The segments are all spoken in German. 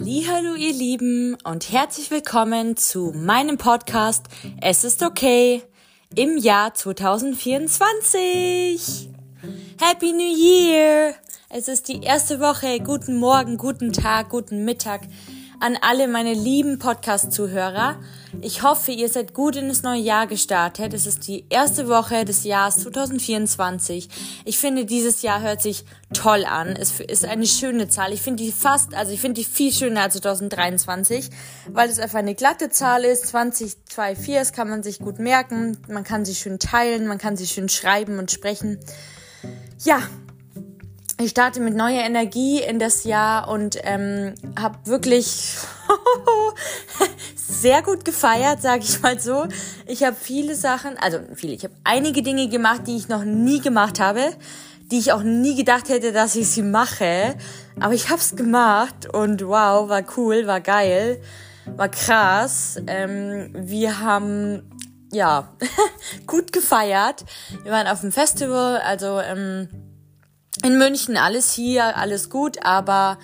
Hallo ihr Lieben und herzlich willkommen zu meinem Podcast Es ist okay im Jahr 2024. Happy New Year! Es ist die erste Woche. Guten Morgen, guten Tag, guten Mittag an alle meine lieben Podcast-Zuhörer. Ich hoffe, ihr seid gut in das neue Jahr gestartet. Es ist die erste Woche des Jahres 2024. Ich finde, dieses Jahr hört sich toll an. Es ist eine schöne Zahl. Ich finde die fast, also ich finde die viel schöner als 2023, weil es einfach eine glatte Zahl ist. 2024, das kann man sich gut merken. Man kann sie schön teilen, man kann sie schön schreiben und sprechen. Ja, ich starte mit neuer Energie in das Jahr und ähm, habe wirklich sehr gut gefeiert, sage ich mal so. Ich habe viele Sachen, also viele, ich habe einige Dinge gemacht, die ich noch nie gemacht habe, die ich auch nie gedacht hätte, dass ich sie mache. Aber ich habe es gemacht und wow, war cool, war geil, war krass. Ähm, wir haben ja gut gefeiert. Wir waren auf dem Festival, also ähm, in München alles hier, alles gut, aber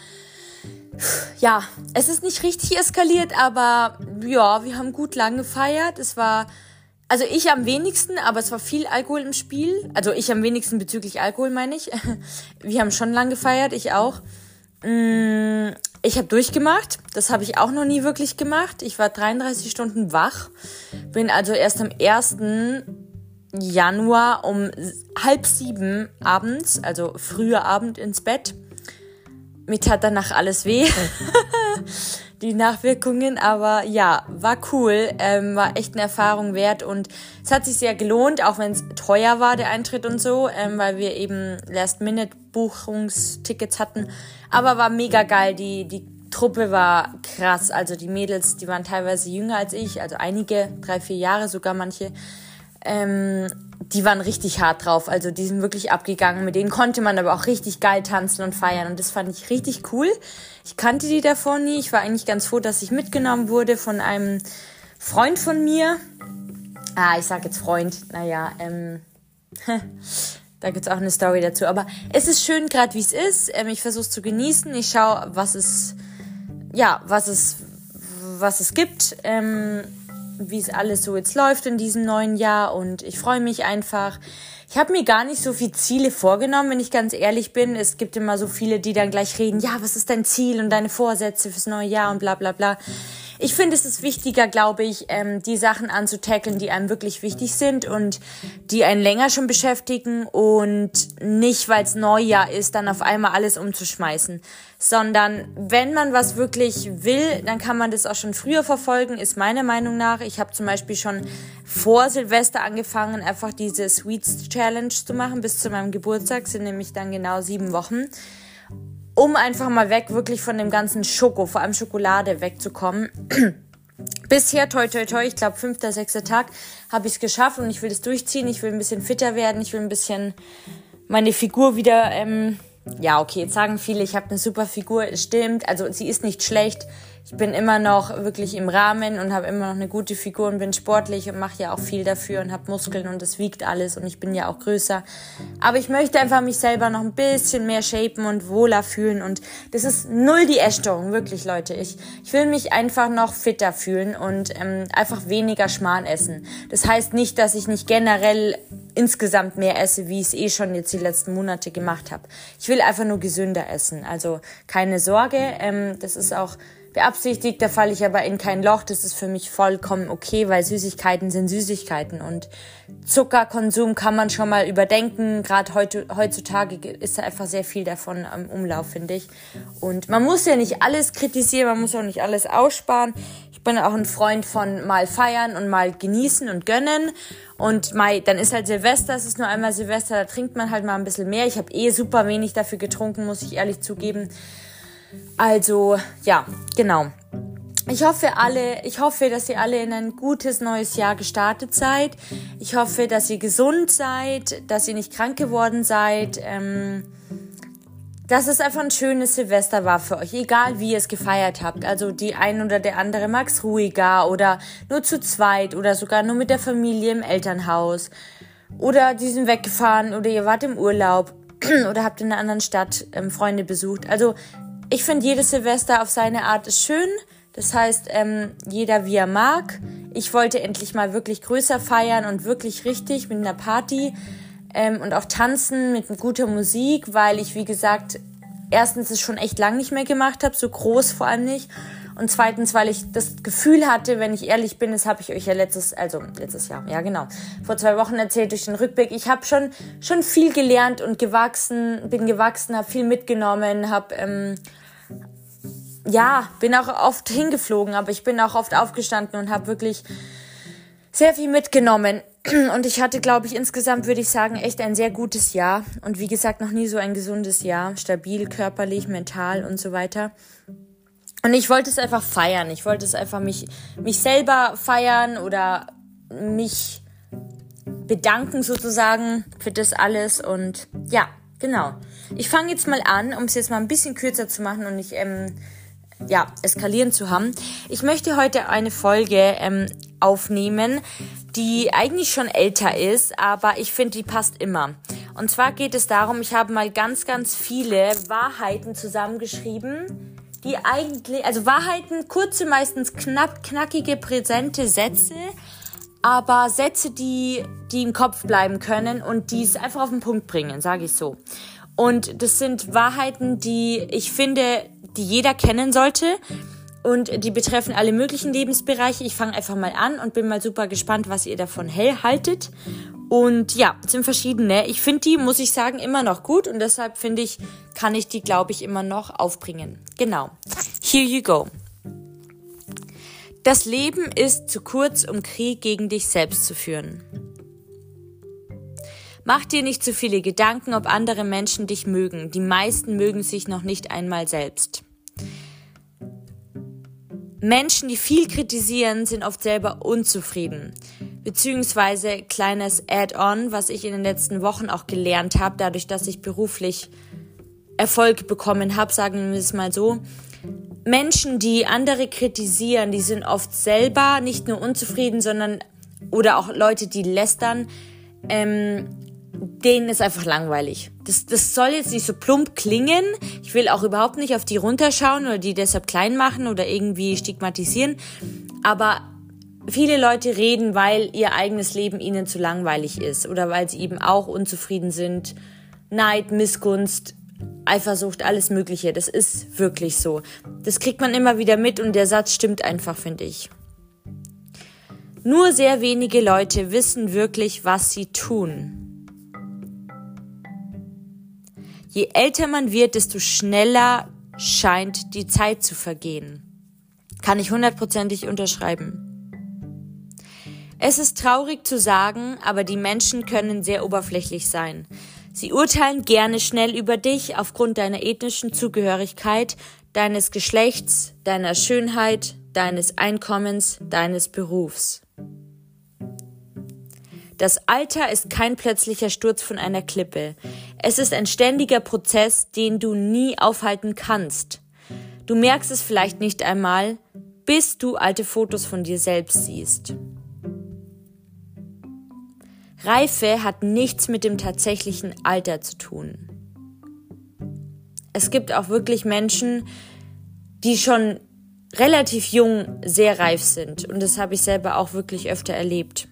ja, es ist nicht richtig eskaliert, aber ja, wir haben gut lang gefeiert. Es war, also ich am wenigsten, aber es war viel Alkohol im Spiel. Also ich am wenigsten bezüglich Alkohol, meine ich. Wir haben schon lang gefeiert, ich auch. Mm, ich habe durchgemacht, das habe ich auch noch nie wirklich gemacht. Ich war 33 Stunden wach, bin also erst am ersten Januar um halb sieben abends, also früher Abend ins Bett. Mir tat danach alles weh. die Nachwirkungen, aber ja, war cool, ähm, war echt eine Erfahrung wert und es hat sich sehr gelohnt, auch wenn es teuer war, der Eintritt und so, ähm, weil wir eben Last-Minute-Buchungstickets hatten, aber war mega geil, die, die Truppe war krass, also die Mädels, die waren teilweise jünger als ich, also einige, drei, vier Jahre sogar manche, ähm, die waren richtig hart drauf. Also die sind wirklich abgegangen. Mit denen konnte man aber auch richtig geil tanzen und feiern. Und das fand ich richtig cool. Ich kannte die davor nie. Ich war eigentlich ganz froh, dass ich mitgenommen wurde von einem Freund von mir. Ah, ich sag jetzt Freund. Naja, ähm, da gibt's auch eine Story dazu. Aber es ist schön, gerade wie es ist. Ähm, ich versuche es zu genießen. Ich schaue, was es, ja, was es, was es gibt. Ähm, wie es alles so jetzt läuft in diesem neuen Jahr und ich freue mich einfach. Ich habe mir gar nicht so viel Ziele vorgenommen, wenn ich ganz ehrlich bin. Es gibt immer so viele, die dann gleich reden, ja, was ist dein Ziel und deine Vorsätze fürs neue Jahr und bla bla bla. Ich finde, es ist wichtiger, glaube ich, ähm, die Sachen anzutackeln, die einem wirklich wichtig sind und die einen länger schon beschäftigen und nicht, weil es Neujahr ist, dann auf einmal alles umzuschmeißen. Sondern wenn man was wirklich will, dann kann man das auch schon früher verfolgen, ist meiner Meinung nach. Ich habe zum Beispiel schon vor Silvester angefangen, einfach diese Sweets Challenge zu machen. Bis zu meinem Geburtstag sind nämlich dann genau sieben Wochen um einfach mal weg wirklich von dem ganzen Schoko, vor allem Schokolade wegzukommen. Bisher, toi, toi, toi, ich glaube, fünfter, sechster Tag habe ich es geschafft und ich will es durchziehen. Ich will ein bisschen fitter werden. Ich will ein bisschen meine Figur wieder, ähm, ja, okay, jetzt sagen viele, ich habe eine super Figur. Stimmt, also sie ist nicht schlecht ich bin immer noch wirklich im Rahmen und habe immer noch eine gute Figur und bin sportlich und mache ja auch viel dafür und habe Muskeln und das wiegt alles und ich bin ja auch größer. Aber ich möchte einfach mich selber noch ein bisschen mehr shapen und wohler fühlen und das ist null die Essstörung, wirklich Leute. Ich, ich will mich einfach noch fitter fühlen und ähm, einfach weniger Schmarrn essen. Das heißt nicht, dass ich nicht generell insgesamt mehr esse, wie ich es eh schon jetzt die letzten Monate gemacht habe. Ich will einfach nur gesünder essen. Also keine Sorge, ähm, das ist auch beabsichtigt, da falle ich aber in kein Loch. Das ist für mich vollkommen okay, weil Süßigkeiten sind Süßigkeiten und Zuckerkonsum kann man schon mal überdenken. Gerade heute, heutzutage ist da einfach sehr viel davon im Umlauf, finde ich. Und man muss ja nicht alles kritisieren, man muss auch nicht alles aussparen. Ich bin auch ein Freund von mal feiern und mal genießen und gönnen. Und Mai, dann ist halt Silvester, es ist nur einmal Silvester, da trinkt man halt mal ein bisschen mehr. Ich habe eh super wenig dafür getrunken, muss ich ehrlich zugeben. Also, ja, genau. Ich hoffe alle, ich hoffe, dass ihr alle in ein gutes neues Jahr gestartet seid. Ich hoffe, dass ihr gesund seid, dass ihr nicht krank geworden seid. Ähm, dass es einfach ein schönes Silvester war für euch, egal wie ihr es gefeiert habt. Also die ein oder der andere mag es ruhiger oder nur zu zweit oder sogar nur mit der Familie im Elternhaus. Oder die sind weggefahren oder ihr wart im Urlaub oder habt in einer anderen Stadt ähm, Freunde besucht. Also ich finde, jedes Silvester auf seine Art ist schön. Das heißt, ähm, jeder wie er mag. Ich wollte endlich mal wirklich größer feiern und wirklich richtig mit einer Party ähm, und auch tanzen mit guter Musik, weil ich, wie gesagt, erstens es schon echt lang nicht mehr gemacht habe, so groß vor allem nicht. Und zweitens, weil ich das Gefühl hatte, wenn ich ehrlich bin, das habe ich euch ja letztes, also letztes Jahr, ja genau, vor zwei Wochen erzählt durch den Rückblick. Ich habe schon schon viel gelernt und gewachsen, bin gewachsen, habe viel mitgenommen, habe ähm, ja, bin auch oft hingeflogen, aber ich bin auch oft aufgestanden und habe wirklich sehr viel mitgenommen. Und ich hatte, glaube ich, insgesamt würde ich sagen, echt ein sehr gutes Jahr. Und wie gesagt, noch nie so ein gesundes Jahr. Stabil, körperlich, mental und so weiter. Und ich wollte es einfach feiern. Ich wollte es einfach mich, mich selber feiern oder mich bedanken sozusagen für das alles. Und ja, genau. Ich fange jetzt mal an, um es jetzt mal ein bisschen kürzer zu machen und nicht ähm, ja, eskalieren zu haben. Ich möchte heute eine Folge ähm, aufnehmen, die eigentlich schon älter ist, aber ich finde, die passt immer. Und zwar geht es darum, ich habe mal ganz, ganz viele Wahrheiten zusammengeschrieben, die eigentlich, also Wahrheiten, kurze, meistens knapp, knackige, präsente Sätze, aber Sätze, die, die im Kopf bleiben können und die es einfach auf den Punkt bringen, sage ich so. Und das sind Wahrheiten, die ich finde, die jeder kennen sollte. Und die betreffen alle möglichen Lebensbereiche. Ich fange einfach mal an und bin mal super gespannt, was ihr davon hell haltet. Und ja, es sind verschiedene. Ich finde die, muss ich sagen, immer noch gut und deshalb finde ich, kann ich die, glaube ich, immer noch aufbringen. Genau. Here you go. Das Leben ist zu kurz, um Krieg gegen dich selbst zu führen. Mach dir nicht zu viele Gedanken, ob andere Menschen dich mögen. Die meisten mögen sich noch nicht einmal selbst. Menschen, die viel kritisieren, sind oft selber unzufrieden. Beziehungsweise kleines Add-on, was ich in den letzten Wochen auch gelernt habe, dadurch, dass ich beruflich Erfolg bekommen habe, sagen wir es mal so. Menschen, die andere kritisieren, die sind oft selber nicht nur unzufrieden, sondern oder auch Leute, die lästern, ähm, denen ist einfach langweilig. Das, das soll jetzt nicht so plump klingen. Ich will auch überhaupt nicht auf die runterschauen oder die deshalb klein machen oder irgendwie stigmatisieren. Aber viele Leute reden, weil ihr eigenes Leben ihnen zu langweilig ist oder weil sie eben auch unzufrieden sind. Neid, Missgunst, Eifersucht, alles Mögliche. Das ist wirklich so. Das kriegt man immer wieder mit und der Satz stimmt einfach, finde ich. Nur sehr wenige Leute wissen wirklich, was sie tun. Je älter man wird, desto schneller scheint die Zeit zu vergehen. Kann ich hundertprozentig unterschreiben. Es ist traurig zu sagen, aber die Menschen können sehr oberflächlich sein. Sie urteilen gerne schnell über dich aufgrund deiner ethnischen Zugehörigkeit, deines Geschlechts, deiner Schönheit, deines Einkommens, deines Berufs. Das Alter ist kein plötzlicher Sturz von einer Klippe. Es ist ein ständiger Prozess, den du nie aufhalten kannst. Du merkst es vielleicht nicht einmal, bis du alte Fotos von dir selbst siehst. Reife hat nichts mit dem tatsächlichen Alter zu tun. Es gibt auch wirklich Menschen, die schon relativ jung sehr reif sind. Und das habe ich selber auch wirklich öfter erlebt.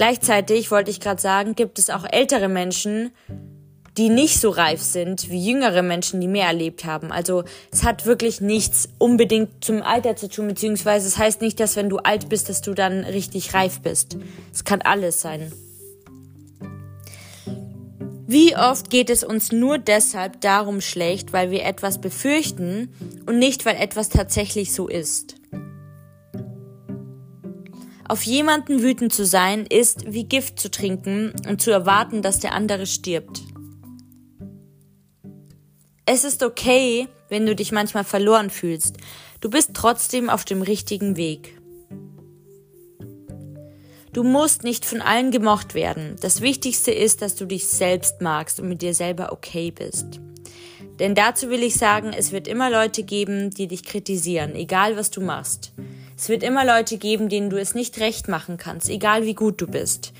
Gleichzeitig wollte ich gerade sagen, gibt es auch ältere Menschen, die nicht so reif sind wie jüngere Menschen, die mehr erlebt haben. Also es hat wirklich nichts unbedingt zum Alter zu tun, beziehungsweise es heißt nicht, dass wenn du alt bist, dass du dann richtig reif bist. Es kann alles sein. Wie oft geht es uns nur deshalb darum schlecht, weil wir etwas befürchten und nicht, weil etwas tatsächlich so ist? Auf jemanden wütend zu sein, ist wie Gift zu trinken und zu erwarten, dass der andere stirbt. Es ist okay, wenn du dich manchmal verloren fühlst. Du bist trotzdem auf dem richtigen Weg. Du musst nicht von allen gemocht werden. Das Wichtigste ist, dass du dich selbst magst und mit dir selber okay bist. Denn dazu will ich sagen, es wird immer Leute geben, die dich kritisieren, egal was du machst. Es wird immer Leute geben, denen du es nicht recht machen kannst, egal wie gut du bist.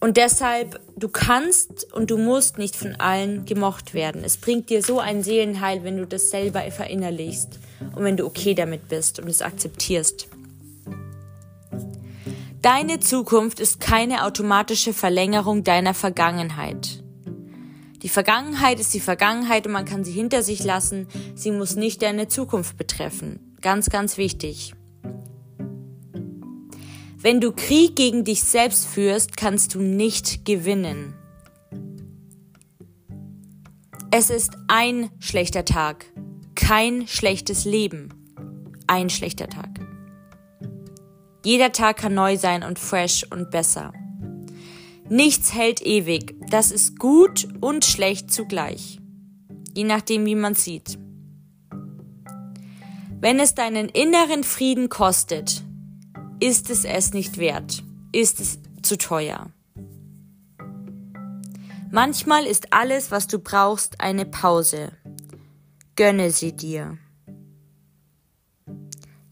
Und deshalb, du kannst und du musst nicht von allen gemocht werden. Es bringt dir so ein Seelenheil, wenn du das selber verinnerlichst und wenn du okay damit bist und es akzeptierst. Deine Zukunft ist keine automatische Verlängerung deiner Vergangenheit. Die Vergangenheit ist die Vergangenheit und man kann sie hinter sich lassen. Sie muss nicht deine Zukunft betreffen. Ganz, ganz wichtig. Wenn du Krieg gegen dich selbst führst, kannst du nicht gewinnen. Es ist ein schlechter Tag, kein schlechtes Leben. Ein schlechter Tag. Jeder Tag kann neu sein und fresh und besser. Nichts hält ewig. Das ist gut und schlecht zugleich. Je nachdem, wie man sieht. Wenn es deinen inneren Frieden kostet, ist es es nicht wert, ist es zu teuer. Manchmal ist alles, was du brauchst, eine Pause. Gönne sie dir.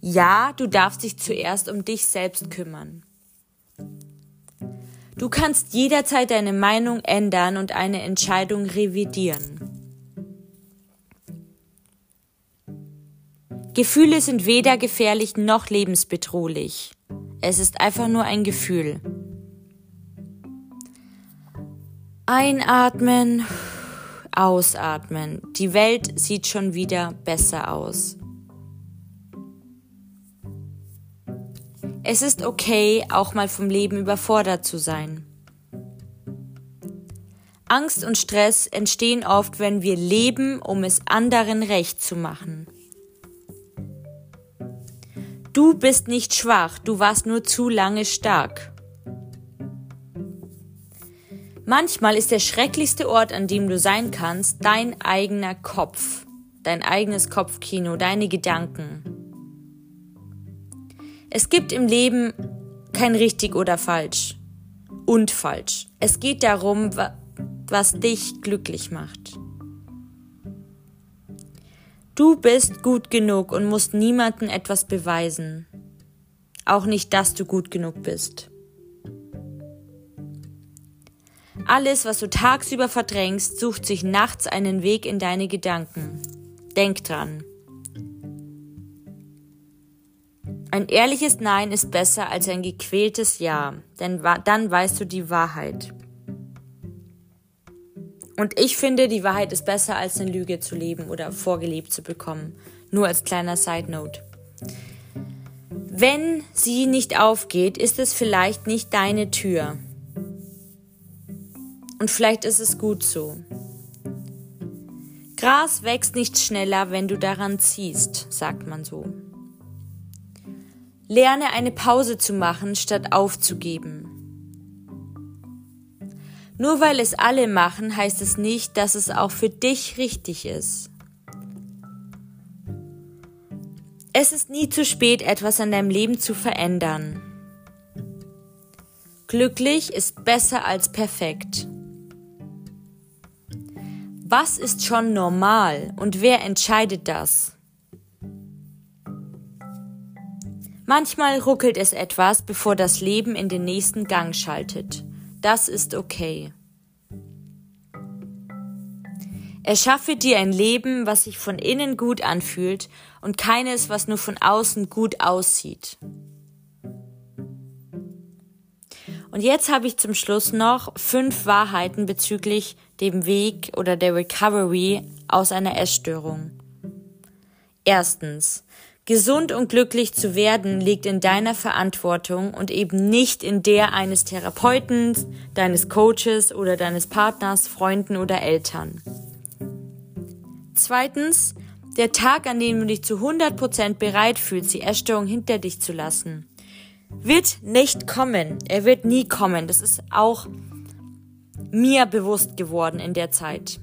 Ja, du darfst dich zuerst um dich selbst kümmern. Du kannst jederzeit deine Meinung ändern und eine Entscheidung revidieren. Gefühle sind weder gefährlich noch lebensbedrohlich. Es ist einfach nur ein Gefühl. Einatmen, ausatmen. Die Welt sieht schon wieder besser aus. Es ist okay, auch mal vom Leben überfordert zu sein. Angst und Stress entstehen oft, wenn wir leben, um es anderen recht zu machen. Du bist nicht schwach, du warst nur zu lange stark. Manchmal ist der schrecklichste Ort, an dem du sein kannst, dein eigener Kopf, dein eigenes Kopfkino, deine Gedanken. Es gibt im Leben kein richtig oder falsch und falsch. Es geht darum, was dich glücklich macht. Du bist gut genug und musst niemandem etwas beweisen. Auch nicht, dass du gut genug bist. Alles, was du tagsüber verdrängst, sucht sich nachts einen Weg in deine Gedanken. Denk dran. Ein ehrliches Nein ist besser als ein gequältes Ja, denn dann weißt du die Wahrheit. Und ich finde, die Wahrheit ist besser, als eine Lüge zu leben oder vorgelebt zu bekommen. Nur als kleiner Side Note. Wenn sie nicht aufgeht, ist es vielleicht nicht deine Tür. Und vielleicht ist es gut so. Gras wächst nicht schneller, wenn du daran ziehst, sagt man so. Lerne eine Pause zu machen, statt aufzugeben. Nur weil es alle machen, heißt es nicht, dass es auch für dich richtig ist. Es ist nie zu spät, etwas an deinem Leben zu verändern. Glücklich ist besser als perfekt. Was ist schon normal und wer entscheidet das? Manchmal ruckelt es etwas, bevor das Leben in den nächsten Gang schaltet. Das ist okay. Erschaffe dir ein Leben, was sich von innen gut anfühlt und keines, was nur von außen gut aussieht. Und jetzt habe ich zum Schluss noch fünf Wahrheiten bezüglich dem Weg oder der Recovery aus einer Essstörung. Erstens, Gesund und glücklich zu werden liegt in deiner Verantwortung und eben nicht in der eines Therapeuten, deines Coaches oder deines Partners, Freunden oder Eltern. Zweitens, der Tag, an dem du dich zu 100% bereit fühlst, die Essstörung hinter dich zu lassen, wird nicht kommen. Er wird nie kommen. Das ist auch mir bewusst geworden in der Zeit.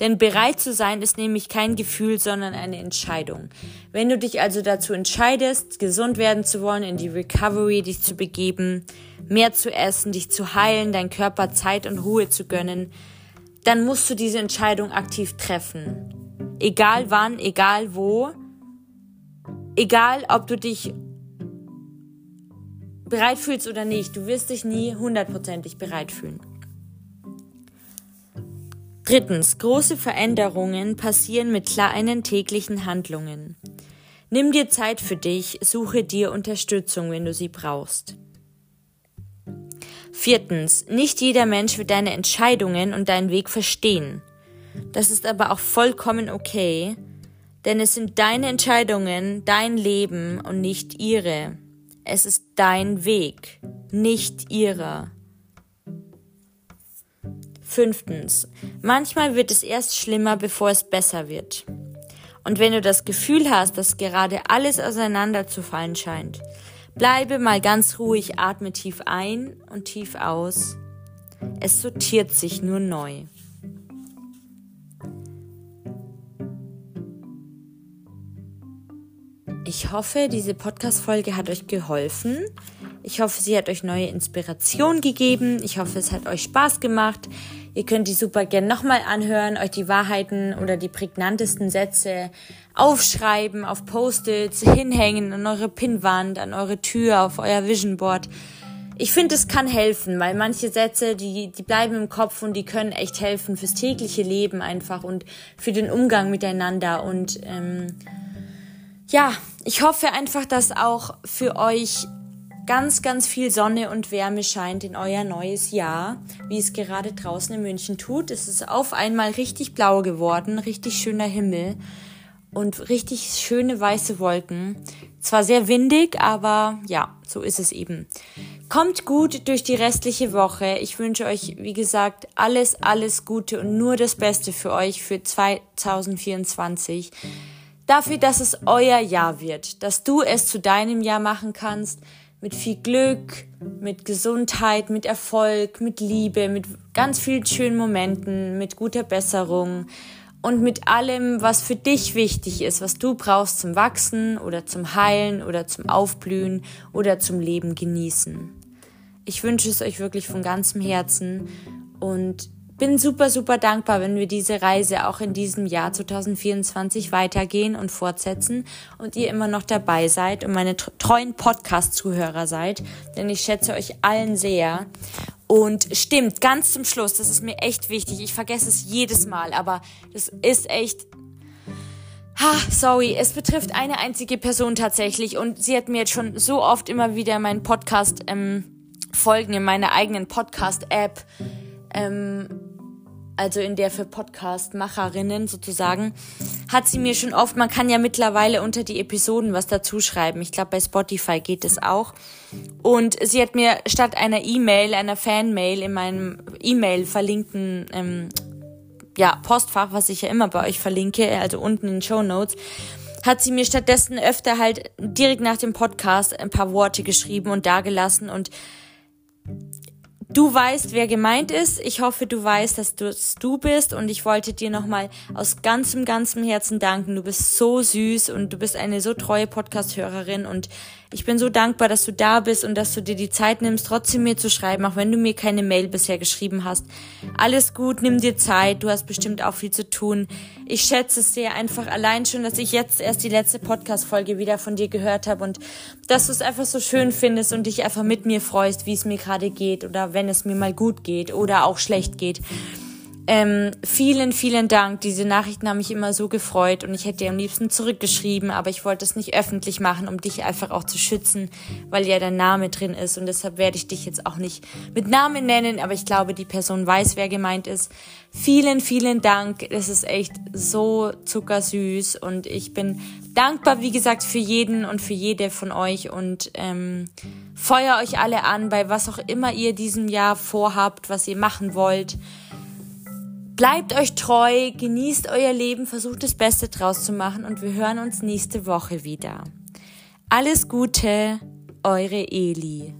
Denn bereit zu sein ist nämlich kein Gefühl, sondern eine Entscheidung. Wenn du dich also dazu entscheidest, gesund werden zu wollen, in die Recovery dich zu begeben, mehr zu essen, dich zu heilen, dein Körper Zeit und Ruhe zu gönnen, dann musst du diese Entscheidung aktiv treffen. Egal wann, egal wo, egal ob du dich bereit fühlst oder nicht, du wirst dich nie hundertprozentig bereit fühlen. Drittens, große Veränderungen passieren mit kleinen täglichen Handlungen. Nimm dir Zeit für dich, suche dir Unterstützung, wenn du sie brauchst. Viertens, nicht jeder Mensch wird deine Entscheidungen und deinen Weg verstehen. Das ist aber auch vollkommen okay, denn es sind deine Entscheidungen, dein Leben und nicht ihre. Es ist dein Weg, nicht ihrer. Fünftens. Manchmal wird es erst schlimmer, bevor es besser wird. Und wenn du das Gefühl hast, dass gerade alles auseinanderzufallen scheint, bleibe mal ganz ruhig, atme tief ein und tief aus. Es sortiert sich nur neu. Ich hoffe, diese Podcast-Folge hat euch geholfen. Ich hoffe, sie hat euch neue Inspiration gegeben. Ich hoffe, es hat euch Spaß gemacht. Ihr könnt die super gern nochmal anhören, euch die Wahrheiten oder die prägnantesten Sätze aufschreiben, auf Post-its, hinhängen an eure Pinnwand, an eure Tür, auf euer Vision Board. Ich finde, es kann helfen, weil manche Sätze, die, die bleiben im Kopf und die können echt helfen fürs tägliche Leben einfach und für den Umgang miteinander. Und ähm, ja, ich hoffe einfach, dass auch für euch ganz, ganz viel Sonne und Wärme scheint in euer neues Jahr, wie es gerade draußen in München tut. Es ist auf einmal richtig blau geworden, richtig schöner Himmel und richtig schöne weiße Wolken. Zwar sehr windig, aber ja, so ist es eben. Kommt gut durch die restliche Woche. Ich wünsche euch, wie gesagt, alles, alles Gute und nur das Beste für euch für 2024. Dafür, dass es euer Jahr wird, dass du es zu deinem Jahr machen kannst, mit viel Glück, mit Gesundheit, mit Erfolg, mit Liebe, mit ganz vielen schönen Momenten, mit guter Besserung und mit allem, was für dich wichtig ist, was du brauchst zum Wachsen oder zum Heilen oder zum Aufblühen oder zum Leben genießen. Ich wünsche es euch wirklich von ganzem Herzen und bin super, super dankbar, wenn wir diese Reise auch in diesem Jahr 2024 weitergehen und fortsetzen und ihr immer noch dabei seid und meine treuen Podcast-Zuhörer seid, denn ich schätze euch allen sehr. Und stimmt, ganz zum Schluss, das ist mir echt wichtig. Ich vergesse es jedes Mal, aber das ist echt Ha, sorry, es betrifft eine einzige Person tatsächlich und sie hat mir jetzt schon so oft immer wieder meinen Podcast ähm, folgen in meiner eigenen Podcast-App ähm, also in der für Podcast-Macherinnen sozusagen, hat sie mir schon oft, man kann ja mittlerweile unter die Episoden was dazu schreiben. Ich glaube, bei Spotify geht es auch. Und sie hat mir statt einer E-Mail, einer Fan-Mail in meinem E-Mail verlinkten ähm, ja, Postfach, was ich ja immer bei euch verlinke, also unten in den Show Notes, hat sie mir stattdessen öfter halt direkt nach dem Podcast ein paar Worte geschrieben und dagelassen und Du weißt, wer gemeint ist. Ich hoffe, du weißt, dass du es du bist und ich wollte dir nochmal aus ganzem, ganzem Herzen danken. Du bist so süß und du bist eine so treue Podcast-Hörerin und ich bin so dankbar, dass du da bist und dass du dir die Zeit nimmst, trotzdem mir zu schreiben, auch wenn du mir keine Mail bisher geschrieben hast. Alles gut, nimm dir Zeit, du hast bestimmt auch viel zu tun. Ich schätze es sehr einfach allein schon, dass ich jetzt erst die letzte Podcast-Folge wieder von dir gehört habe und dass du es einfach so schön findest und dich einfach mit mir freust, wie es mir gerade geht oder wenn es mir mal gut geht oder auch schlecht geht. Ähm, vielen, vielen Dank. Diese Nachrichten haben mich immer so gefreut und ich hätte dir am liebsten zurückgeschrieben, aber ich wollte es nicht öffentlich machen, um dich einfach auch zu schützen, weil ja dein Name drin ist und deshalb werde ich dich jetzt auch nicht mit Namen nennen, aber ich glaube, die Person weiß, wer gemeint ist. Vielen, vielen Dank. Es ist echt so zuckersüß und ich bin dankbar, wie gesagt, für jeden und für jede von euch und ähm, feuer euch alle an bei was auch immer ihr diesem Jahr vorhabt, was ihr machen wollt. Bleibt euch treu, genießt euer Leben, versucht das Beste draus zu machen und wir hören uns nächste Woche wieder. Alles Gute, eure Eli.